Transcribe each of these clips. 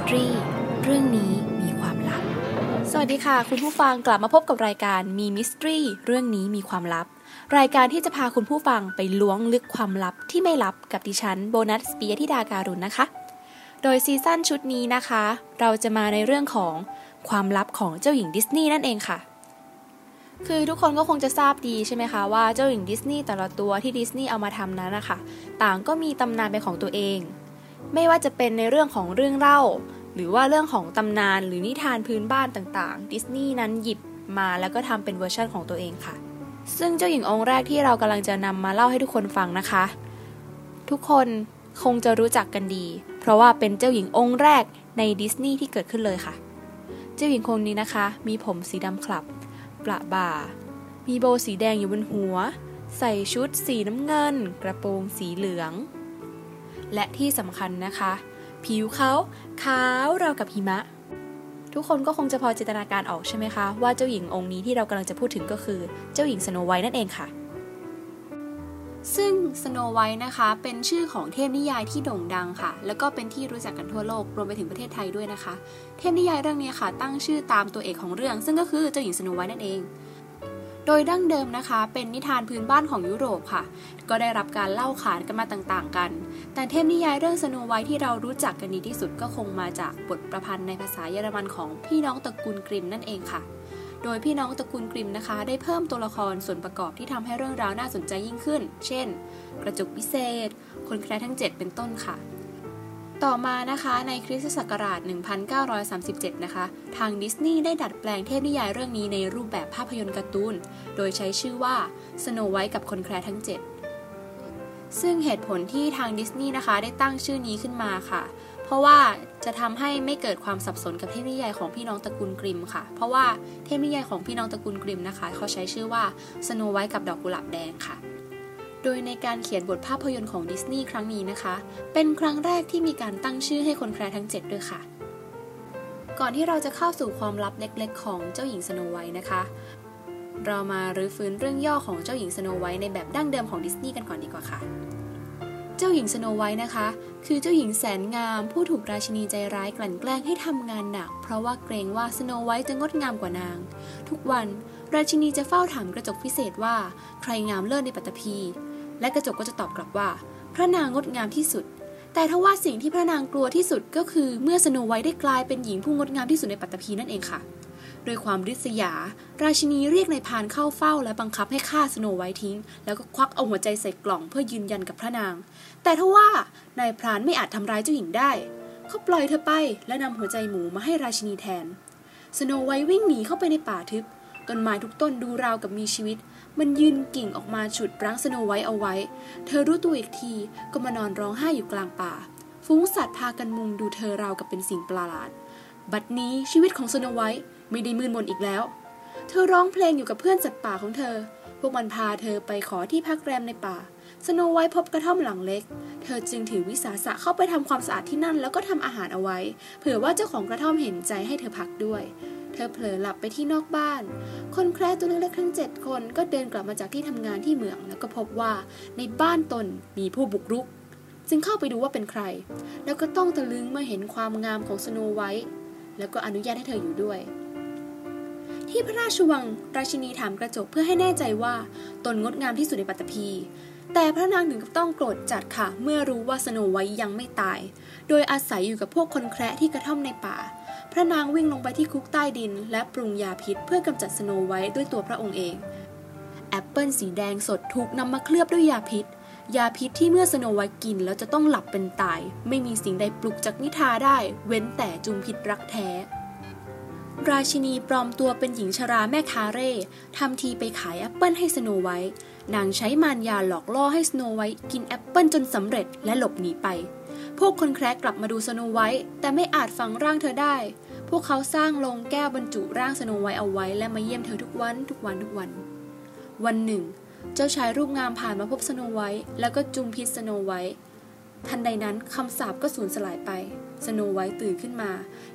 Mystery เรื่องนี้มีความลับ สวัสดีค่ะ คุณผู้ฟังกลับมาพบกับรายการมี Mystery เรื่องนี้มีความลับ รายการที่จะพาคุณผู้ฟังไปล้วงลึกความลับที่ไม่ลับกับดิฉันโบนัสเปียธิดาการุณนะคะ โดยซีซั่นชุดนี้นะคะ เราจะมาในเรื่องของความลับของเจ้าหญิงดิสนีย์นั่นเองค่ะคือทุกคนก็คงจะทราบดีใช่ไหมคะว่าเจ้าหญิงดิสนีย์แต่ละตัวที่ดิสนีย์เอามาทำนั้นนะคะต่างก็มีตำนานเป็นของตัวเอง ไม่ว่าจะเป็นในเรื่องของเรื่องเล่า หรือว่าเรื่องของตำนานหรือนิทานพื้นบ้านต่างๆ ดิสนีย์นั้นหยิบมาแล้วก็ทำเป็นเวอร์ชันของตัวเองค่ะ ซึ่งเจ้าหญิงองค์แรกที่เรากำลังจะนำมาเล่าให้ทุกคนฟังนะคะ ทุกคนคงจะรู้จักกันดี เพราะว่าเป็นเจ้าหญิงองค์แรกในดิสนีย์ที่เกิดขึ้นเลยค่ะ เจ้าหญิงคนนี้นะคะ มีผมสีดำคลับ ประบ่า มีโบว์สีแดงอยู่บนหัว ใส่ชุดสีน้ำเงิน กระโปรงสีเหลือง และที่สำคัญนะคะ ผิวเขาขาวราวกับหิมะ ทุกคนก็คงจะพอจินตนาการออกใช่ไหมคะ ว่าเจ้าหญิงองค์นี้ที่เรากำลังจะพูดถึงก็คือ เจ้าหญิงสโนไวท์นั่นเองค่ะ ซึ่งสโนไวท์นะคะ เป็นชื่อของเทพนิยายที่โด่งดังค่ะ แล้วก็เป็นที่รู้จักกันทั่วโลกรวมไปถึงประเทศไทยด้วยนะคะ เทพนิยายเรื่องนี้ค่ะ ตั้งชื่อตามตัวเอกของเรื่อง ซึ่งก็คือเจ้าหญิงสโนไวท์นั่นเอง ดยดั้งเดิมนะคะ เป็นนิทานพื้นบ้านของยุโรปค่ะ ก็ได้รับการเล่าขานกันมาต่างๆ กัน แต่เทพนิยายเรื่องสโนไวท์ที่เรารู้จักกันดีที่สุดก็คงมาจากบทประพันธ์ในภาษาเยอรมันของพี่น้องตระกูลกริมนั่นเองค่ะโดยพี่น้องตระกูลกริมนะคะ ได้เพิ่มตัวละครส่วนประกอบที่ทำให้เรื่องราวน่าสนใจยิ่งขึ้น เช่น กระจกพิเศษ คนแคร์ทั้ง 7 เป็นต้นค่ะ ต่อมานะคะในคริสตศักราช 1937 นะคะ ทางดิสนีย์ได้ดัดแปลงเทพนิยายเรื่องนี้ในรูปแบบภาพยนตร์การ์ตูน โดยใช้ชื่อว่า Snow White กับคนแคระทั้ง 7 ซึ่งเหตุผลที่ทางดิสนีย์นะคะได้ตั้งชื่อนี้ขึ้นมาค่ะ เพราะว่าจะทำให้ไม่เกิดความสับสนกับเทพนิยายของพี่น้องตระกูลกริมค่ะ เพราะว่าเทพนิยายของพี่น้องตระกูลกริมนะคะ เขาใช้ชื่อว่า Snow White กับดอกกุหลาบแดงค่ะ โดยในการเขียนบทภาพยนตร์ของดิสนีย์ครั้งนี้นะคะ เป็นครั้งแรกที่มีการตั้งชื่อให้คนแคระทั้ง 7 ด้วยค่ะ ก่อนที่เราจะเข้าสู่ความลับเล็กๆ ของเจ้าหญิงสโนไวท์นะคะ เรามารื้อฟื้นเรื่องย่อของเจ้าหญิงสโนไวท์ในแบบดั้งเดิมของดิสนีย์กันก่อนดีกว่าค่ะ เจ้าหญิงสโนไวท์นะคะ คือเจ้าหญิงแสนงามผู้ถูกราชินีใจร้ายกลั่นแกล้งให้ทำงานหนัก เพราะว่าเกรงว่าสโนไวท์จะงดงามกว่านาง ทุกวันราชินีจะเฝ้าถามกระจกพิเศษว่า ใครงามเลิศในปัตตภี และกระจกก็จะตอบกลับว่า พระนางงดงามที่สุด แต่ทว่าสิ่งที่พระนางกลัวที่สุดก็คือเมื่อสโนไวท์ได้กลายเป็นหญิงผู้งดงามที่สุดในปัตตภีนั่นเองค่ะ โดยความริษยา ราชินีเรียกนายพรานเข้าเฝ้า และบังคับให้ฆ่าสโนไวท์ทิ้ง แล้วก็ควักเอาหัวใจใส่กล่องเพื่อยืนยันกับพระนาง แต่ทว่านายพรานไม่อาจทำร้ายเจ้าหญิงได้เขาปล่อยเธอไปและนำหัวใจหมูมาให้ราชินีแทนสโนไวท์วิ่งหนีเข้าไปในป่าทึบ ต้นไม้ทุกต้นดูราวกับมีชีวิต มันยื่นกิ่งออกมาฉุดรั้งสโนไวท์เอาไว้ เธอรู้ตัวอีกทีก็มานอนร้องไห้อยู่กลางป่า ฝูงสัตว์พากันมุงดูเธอราวกับเป็นสิ่งประหลาด บัดนี้ชีวิตของสโนไวท์ไม่ได้มืดมนอีกแล้ว เธอร้องเพลงอยู่กับเพื่อนสัตว์ป่าของเธอ พวกมันพาเธอไปขอที่พักแรมในป่า สโนไวท์พบกระท่อมหลังเล็ก เธอจึงถือวิสาสะเข้าไปทำความสะอาดที่นั่นแล้วก็ทำอาหารเอาไว้ เผื่อว่าเจ้าของกระท่อมเห็นใจให้เธอพักด้วย เธอเผลอหลับไปที่นอกบ้าน คนแคร์ตัวเล็กๆทั้งเจ็ดคนก็เดินกลับมาจากที่ทำงานที่เมือง แล้วก็พบว่าในบ้านตนมีผู้บุกรุก จึงเข้าไปดูว่าเป็นใคร แล้วก็ต้องตะลึงเมื่อเห็นความงามของสโนไวท์แล้วก็อนุญาตให้เธออยู่ด้วย ที่พระราชวังราชินีถามกระจกเพื่อให้แน่ใจว่าตนงดงามที่สุดในปัตตภีแต่พระนางถึงกับต้องโกรธจัดค่ะ เมื่อรู้ว่าสโนไวท์ยังไม่ตาย โดยอาศัยอยู่กับพวกคนแคระที่กระท่อมในป่า พระนางวิ่งลงไปที่คุกใต้ดิน และปรุงยาพิษเพื่อกำจัดสโนไวท์ด้วยตัวพระองค์เอง แอปเปิลสีแดงสดถูกนำมาเคลือบด้วยยาพิษ ยาพิษที่เมื่อสโนไวท์กินแล้วจะต้องหลับเป็นตาย ไม่มีสิ่งใดปลุกจากนิทราได้ เว้นแต่จุมพิษรักแท้ ราชินีปลอมตัวเป็นหญิงชราแม่ค้าเร่ทำทีไปขายแอปเปิลให้สโนไวท์นางใช้มารยาหลอกล่อให้สโนไวท์กินแอปเปิลจนสำเร็จและหลบหนีไป พวกคนแคระกลับมาดูสโนไวท์แต่ไม่อาจฝังร่างเธอได้ พวกเขาสร้างโลงแก้วบรรจุร่างสโนไวท์เอาไว้และมาเยี่ยมเธอทุกวันทุกวันทุกวัน วันหนึ่ง เจ้าชายรูปงามผ่านมาพบสโนไวท์แล้วก็จุมพิษสโนไวท์ทันใดนั้นคำสาปก็สูญสลายไป สโนไวท์ตื่นขึ้นมา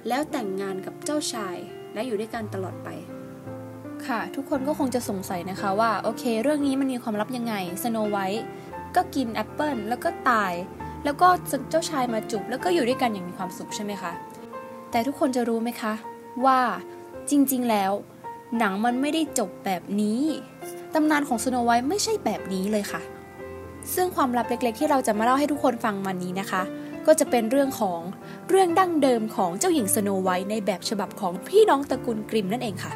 แล้วแต่งงานกับเจ้าชายและอยู่ด้วยกันตลอดไป ค่ะ ทุกคนก็คงจะสงสัยนะคะว่า โอเค เรื่องนี้มันมีความลับยังไงสโนไวท์ก็กินแอปเปิลแล้วก็ตาย แล้วก็เจ้าชายมาจุบแล้วก็อยู่ด้วยกันอย่างมีความสุขใช่ไหมคะ แต่ทุกคนจะรู้ไหมคะ ว่าจริงๆแล้ว หนังมันไม่ได้จบแบบนี้ตำนานของสโนไวท์ไม่ใช่แบบนี้เลยค่ะ ซึ่งความลับเล็กๆ ที่เราจะมาเล่าให้ทุกคนฟังวันนี้นะคะ ก็จะเป็นเรื่องของเรื่องดั้งเดิมของเจ้าหญิงสโนไวท์ในแบบฉบับของพี่น้องตระกูลกริมม์นั่นเองค่ะ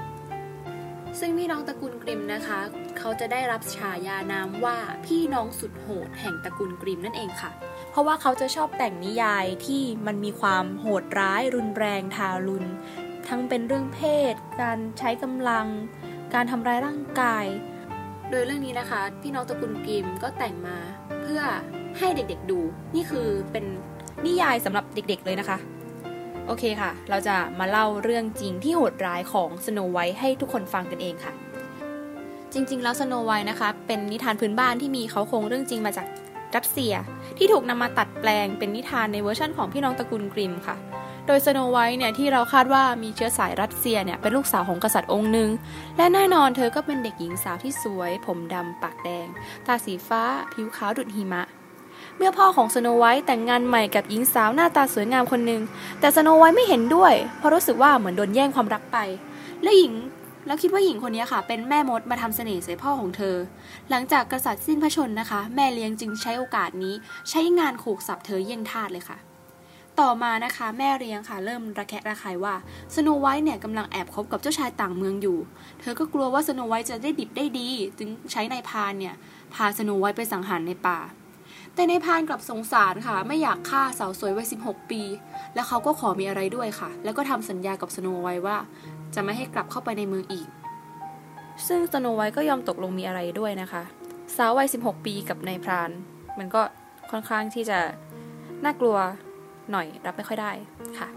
ซึ่งพี่น้องตระกูลกริมนะคะ เขาจะได้รับฉายานามว่าพี่น้องสุดโหดแห่งตระกูลกริมนั่นเองค่ะ เพราะว่าเขาจะชอบแต่งนิยายที่มันมีความโหดร้าย รุนแรงทารุณ ทั้งเป็นเรื่องเพศ การใช้กำลัง การทำร้ายร่างกาย โดยเรื่องนี้นะคะ พี่น้องตระกูลกริมก็แต่งมา เพื่อให้เด็กๆดู นี่คือเป็นนิยายสำหรับเด็กๆเลยนะคะ โอเคค่ะ เราจะมาเล่าเรื่องจริงที่โหดร้ายของสโนไวท์ให้ทุกคนฟังกันเองค่ะจริงๆ แล้วสโนไวท์นะคะ เป็นนิทานพื้นบ้านที่มีเค้าโครงเรื่องจริงมาจาก รัสเซีย ที่ถูกนำมาดัดแปลงเป็นนิทานในเวอร์ชั่นของพี่น้องตระกูลกริมม์ค่ะ โดยสโนไวท์เนี่ยที่เราคาดว่ามีเชื้อสายรัสเซียเนี่ยเป็นลูกสาวของกษัตริย์องค์หนึ่ง และแน่นอนเธอก็เป็นเด็กหญิงสาวที่สวย ผมดำปากแดง ตาสีฟ้า ผิวขาวดุจหิมะเมื่อพ่อของสโนไวท์แต่งงานใหม่กับหญิงสาวหน้าตาสวยงามคนหนึ่งแต่สโนไวท์ไม่เห็นด้วย เพราะรู้สึกว่าเหมือนโดนแย่งความรักไป และหญิง แล้วคิดว่าหญิงคนนี้ค่ะ เป็นแม่มดมาทำเสน่ห์ใส่พ่อของเธอ หลังจากกษัตริย์สิ้นพระชนนะคะ แม่เลี้ยงจึงใช้โอกาสนี้ ใช้งานขู่สับเธอเยี่ยงทาสเลยค่ะ ต่อมานะคะ แม่เลี้ยงค่ะ เริ่มระแคะระคายว่าสโนไวท์เนี่ยกำลังแอบคบกับเจ้าชายต่างเมืองอยู่ เธอก็กลัวว่าสโนไวท์จะได้ดิบได้ดี จึงใช้นายพานเนี่ยพาสโนไวท์ไปสังหารในป่าแต่นายพานกลับสงสารค่ะ ไม่อยากฆ่าสาวสวยวัย 16 ปี แล้วเขาก็ขอมีอะไรด้วยค่ะ แล้วก็ทำสัญญากับสโนไวท์ว่า จะไม่ให้กลับเข้าไปในเมืองอีก ซึ่งสโนไวท์ก็ยอมตกลงมีอะไรด้วยนะคะ สาววัย 16 ปีกับนายพราน มันก็ค่อนข้างที่จะน่ากลัวหน่อยรับไม่ค่อยได้ค่ะ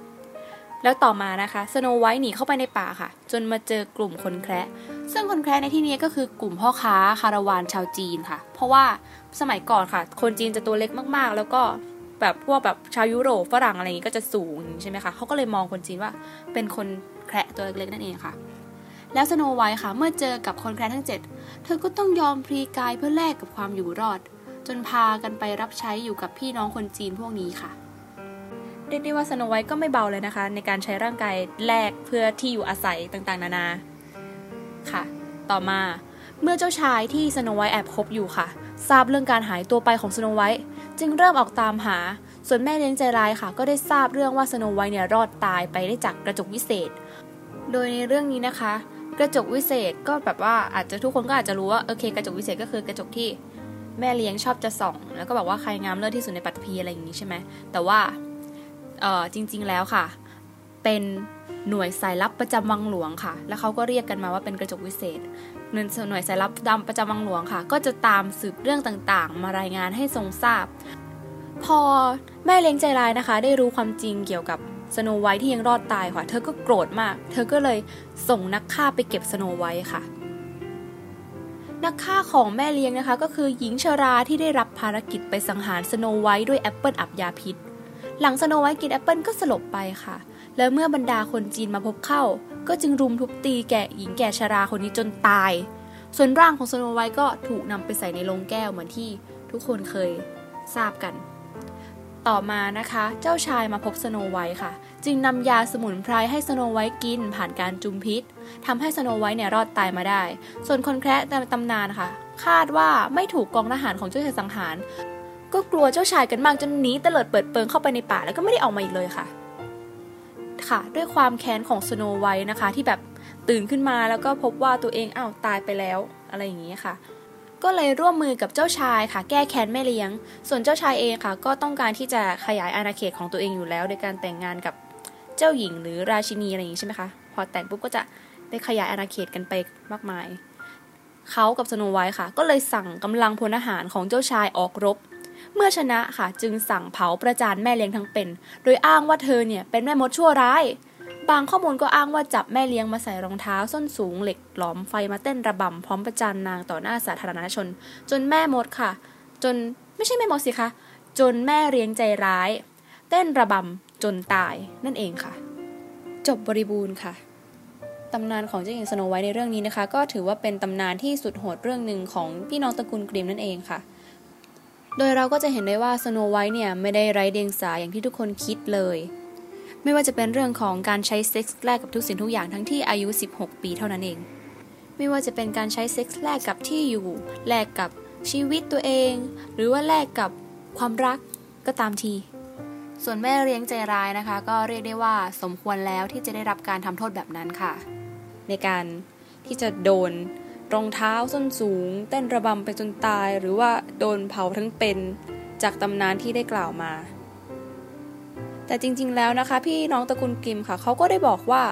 แล้วต่อมานะคะสโนไวท์หนีเข้าไปในป่าค่ะ จนมาเจอกลุ่มคนแคระซึ่งคนแคระในที่นี้ก็คือกลุ่มพ่อค้าคาราวานชาวจีนค่ะ เพราะว่าสมัยก่อนค่ะ คนจีนจะตัวเล็กมากๆ แล้วก็แบบพวกแบบชาวยุโรปฝรั่งอะไรอย่างนี้ก็จะสูงใช่ไหมคะเขาก็เลยมองคนจีนว่าเป็นคน คระตัวเล็กๆนั่นเองค่ะ แล้วสโนไวท์ค่ะ เมื่อเจอกับคนแคระทั้ง 7 เธอก็ต้องยอมพลีกายเพื่อแลกกับความอยู่รอด จนพากันไปรับใช้อยู่กับพี่น้องคนจีนพวกนี้ค่ะเรียกได้ว่าสโนไวท์ก็ไม่เบาเลยนะคะ ในการใช้ร่างกายแลกเพื่อที่อยู่อาศัยต่างๆ นานาค่ะ ต่อมาเมื่อเจ้าชายที่สโนไวท์แอบคบอยู่ค่ะ ทราบเรื่องการหายตัวไปของสโนไวท์จึงเริ่มออกตามหา ส่วนแม่เลี้ยงใจร้ายค่ะ ก็ได้ทราบเรื่องว่าสโนไวท์เนี่ยรอดตายไปได้จากกระจกวิเศษ โดยในเรื่องนี้นะคะ กระจกวิเศษก็แบบว่าอาจจะทุกคนก็อาจจะรู้ว่าโอเค กระจกวิเศษก็คือกระจกที่แม่เลี้ยงชอบจะส่อง แล้วก็บอกว่าใครงามเลิศที่สุดในปัตภีอะไรอย่างนี้ใช่ไหมแต่ว่าเออจริง ๆแล้วค่ะ เป็นหน่วยสายลับประจำวังหลวงค่ะ แล้วเขาก็เรียกกันมาว่าเป็นกระจกวิเศษหน่วยหน่วยสายลับดำประจำวังหลวงค่ะ ก็จะตามสืบเรื่องต่างๆ มารายงานให้ทรงทราบ พอแม่เลี้ยงใจร้ายนะคะ ได้รู้ความจริงเกี่ยวกับ สโนไวท์ที่ยังรอดตายค่ะ เธอก็โกรธมาก เธอก็เลยส่งนักฆ่าไปเก็บสโนไวท์ค่ะ นักฆ่าของแม่เลี้ยงนะคะ ก็คือหญิงชราที่ได้รับภารกิจไปสังหารสโนไวท์ด้วยแอปเปิลอาบยาพิษ หลังสโนไวท์กินแอปเปิลก็สลบไปค่ะ แล้วเมื่อบรรดาคนจีนมาพบเข้า ก็จึงรุมทุบตีแก่หญิงแก่ชราคนนี้จนตาย ส่วนร่างของสโนไวท์ก็ถูกนำไปใส่ในโลงแก้วเหมือนที่ทุกคนเคยทราบกัน ต่อมานะคะ เจ้าชายมาพบสโนไวท์ค่ะ จึงนำยาสมุนไพรให้สโนไวท์กินผ่านการจุมพิตทำให้สโนไวท์เนี่ยรอดตายมาได้ ส่วนคนแคระในตำนานค่ะ คาดว่าไม่ถูกกองทหารของเจ้าชายสังหาร ก็กลัวเจ้าชายกันมากจนหนีเตลิดเปิดเปิงเข้าไปในป่าแล้วก็ไม่ได้ออกมาอีกเลยค่ะ ค่ะ ด้วยความแค้นของสโนไวท์นะคะ ที่แบบตื่นขึ้นมาแล้วก็พบว่าตัวเองอ้าวตายไปแล้ว อะไรอย่างนี้ค่ะ ก็เลยร่วมมือกับเจ้าชายค่ะ แก้แค้นแม่เลี้ยง ส่วนเจ้าชายเองค่ะ ก็ต้องการที่จะขยายอาณาเขตของตัวเองอยู่แล้ว โดยการแต่งงานกับเจ้าหญิงหรือราชินีอะไรอย่างนี้ใช่ไหมคะ พอแต่งปุ๊บก็จะได้ขยายอาณาเขตกันไปมากมาย เขากับสโนไวท์ค่ะ ก็เลยสั่งกำลังพลทหารของเจ้าชายออกรบ เมื่อชนะค่ะ จึงสั่งเผาประจานแม่เลี้ยงทั้งเป็น โดยอ้างว่าเธอเนี่ยเป็นแม่มดชั่วร้าย บางข้อมูลก็อ้างว่าจับแม่เลี้ยงมาใส่รองเท้าส้นสูงเหล็กหลอมไฟมาเต้นระบำพร้อมประจานนางต่อหน้าสาธารณชน จนแม่มดค่ะ จนไม่ใช่แม่มดสิคะ จนแม่เลี้ยงใจร้าย เต้นระบำจนตายนั่นเองค่ะ จบบริบูรณ์ค่ะตำนานของเจ้าหญิงสโนไวท์ในเรื่องนี้นะคะ ก็ถือว่าเป็นตำนานที่สุดโหดเรื่องหนึ่งของพี่น้องตระกูลกริมม์นั่นเองค่ะ โดยเราก็จะเห็นได้ว่าสโนไวท์เนี่ยไม่ได้ไร้เดียงสาอย่างที่ทุกคนคิดเลย ไม่ว่าจะเป็นเรื่องของการใช้เซ็กส์แลกกับทุกสิ่งทุกอย่างทั้งที่อายุ 16 ปีเท่านั้นเอง ไม่ว่าจะเป็นการใช้เซ็กส์แลกกับที่อยู่ แลกกับชีวิตตัวเอง หรือว่าแลกกับความรักก็ตามที ส่วนแม่เลี้ยงใจร้ายนะคะ ก็เรียกได้ว่าสมควรแล้วที่จะได้รับการทำโทษแบบนั้นค่ะ ในการที่จะโดนรองเท้าส้นสูง เต้นระบำไปจนตาย หรือว่าโดนเผาทั้งเป็นจากตำนานที่ได้กล่าวมา แต่จริงๆแล้วนะคะ พี่น้องตระกูลกิมค่ะเขาก็ได้บอกว่า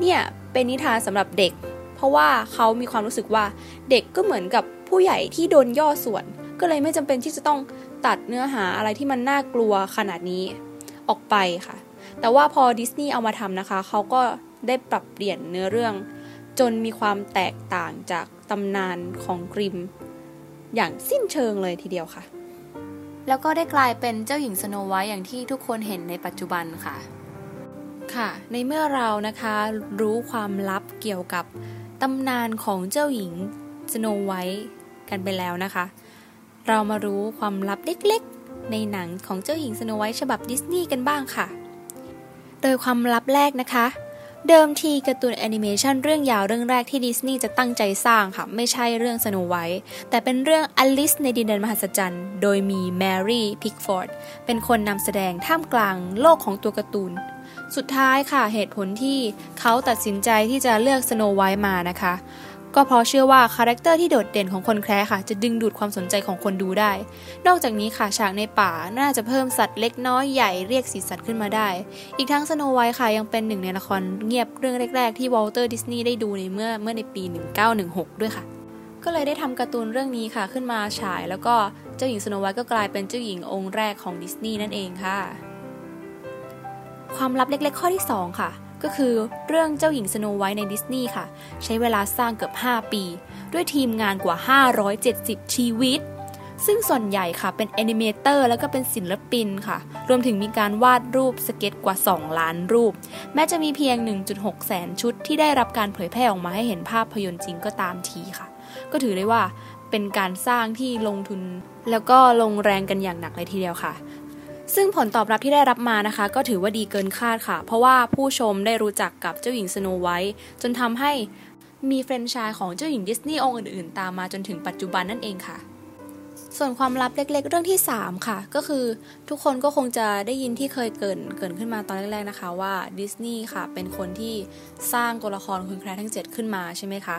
เนี่ยเป็นนิทานสำหรับเด็ก เพราะว่าเขามีความรู้สึกว่าเด็กก็เหมือนกับผู้ใหญ่ที่โดนย่อส่วน ก็เลยไม่จำเป็นที่จะต้องตัดเนื้อหาอะไรที่มันน่ากลัวขนาดนี้ออกไปค่ะ แต่ว่าพอดิสนีย์เอามาทำนะคะ เขาก็ได้ปรับเปลี่ยนเนื้อเรื่อง จนมีความแตกต่างจากตำนานของกริม อย่างสิ้นเชิงเลยทีเดียวค่ะ แล้วก็ได้กลายเป็นเจ้าหญิงสโนไวท์อย่างที่ทุกคนเห็นในปัจจุบันค่ะ ค่ะ ในเมื่อเรานะคะรู้ความลับเกี่ยวกับตำนานของเจ้าหญิงสโนไวท์กันไปแล้วนะคะ เรามารู้ความลับเล็กๆ ในหนังของเจ้าหญิงสโนไวท์ฉบับดิสนีย์กันบ้างค่ะ โดยความลับแรกนะคะ เดิมทีการ์ตูนแอนิเมชันเรื่องยาวเรื่องแรกที่ดิสนีย์จะตั้งใจสร้างค่ะ ไม่ใช่เรื่องสโนไวท์แต่เป็นเรื่องอลิสในดินแดนมหัศจรรย์โดยมีแมรี่พิกฟอร์ดเป็นคนนำแสดงท่ามกลางโลกของตัวการ์ตูน สุดท้ายค่ะเหตุผลที่เขาตัดสินใจที่จะเลือกสโนไวท์มานะคะ ก็เพราะเชื่อว่า character ที่โดดเด่นของคนแคระค่ะ จะดึงดูดความสนใจของคนดูได้ นอกจากนี้ค่ะฉากในป่าน่าจะเพิ่มสัตว์เล็กน้อยใหญ่เรียกสีสันขึ้นมาได้ อีกทั้งสโนไวท์ค่ะยังเป็นหนึ่งในละครเงียบเรื่องแรก ๆ ที่วอลเตอร์ดิสนีย์ได้ดูในเมื่อเมื่อในปี 1916 ด้วยค่ะ ก็เลยได้ทำการ์ตูนเรื่องนี้ค่ะขึ้นมาฉาย แล้วก็เจ้าหญิงสโนไวท์ก็กลายเป็นเจ้าหญิงองค์แรกของดิสนีย์นั่นเองค่ะ ความลับเล็ก ๆ ข้อที่ 2 ค่ะ ก็คือเรื่องเจ้าหญิงสโนไวท์ในดิสนีย์ค่ะ ใช้เวลาสร้างเกือบ 5 ปี ด้วยทีมงานกว่า 570 ชีวิต ซึ่งส่วนใหญ่ค่ะเป็น animator แล้วก็เป็นศิลปินค่ะ รวมถึงมีการวาดรูปสเก็ตช์กว่า 2 ล้านรูป แม้จะมีเพียง 1.6 แสนชุดที่ได้รับการเผยแพร่ออกมาให้เห็นภาพยนตร์จริงก็ตามทีค่ะ ก็ถือได้ว่าเป็นการสร้างที่ลงทุนแล้วก็ลงแรงกันอย่างหนักเลยทีเดียวค่ะ ซึ่งผลตอบรับที่ได้รับมานะคะ ก็ถือว่าดีเกินคาดค่ะ เพราะว่าผู้ชมได้รู้จักกับเจ้าหญิงสโนไวท์จนทำให้มีแฟรนไชส์ของเจ้าหญิงดิสนีย์องค์อื่นๆ ตามมาจนถึงปัจจุบันนั่นเองค่ะ ส่วนความลับเล็กๆ เรื่องที่ 3 ค่ะ ก็คือทุกคนก็คงจะได้ยินที่เคยเกริ่นเกริ่นขึ้นมาตอนแรกๆนะคะว่าดิสนีย์ค่ะเป็นคนที่สร้างตัวละครคนแคระทั้ง 7 ขึ้นมาใช่ไหมคะ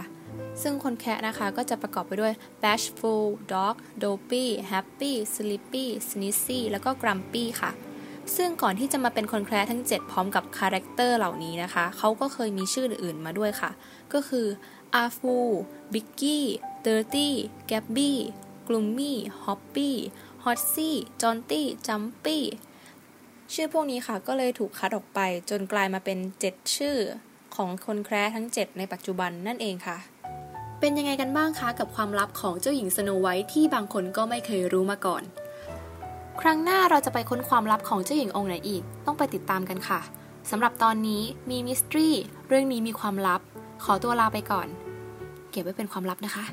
ซึ่งคนแคระนะคะก็จะประกอบไปด้วย bashful doc dopey happy sleepy sneezy แล้วก็ grumpy ค่ะ ซึ่งก่อนที่จะมาเป็นคนแคระทั้ง 7 พร้อมกับ character เหล่านี้นะคะ เขาก็เคยมีชื่ออื่นมาด้วยค่ะ ก็คือ awful biggy dirty gabby gloomy hoppy hotsy jaunty jumpy ชื่อพวกนี้ค่ะก็เลยถูกคัดออกไปจนกลายมาเป็น 7 ชื่อของคนแคระทั้ง 7 ในปัจจุบันนั่นเองค่ะ เป็นยังไงกันบ้างคะกับความลับของเจ้าหญิงสโนไวท์ที่บางคนก็ไม่เคยรู้มาก่อน ครั้งหน้าเราจะไปค้นความลับของเจ้าหญิงองค์ไหนอีก ต้องไปติดตามกันค่ะสำหรับตอนนี้มีมิสทรีเรื่องนี้มีความลับ ขอตัวลาไปก่อน เก็บไว้เป็นความลับนะคะ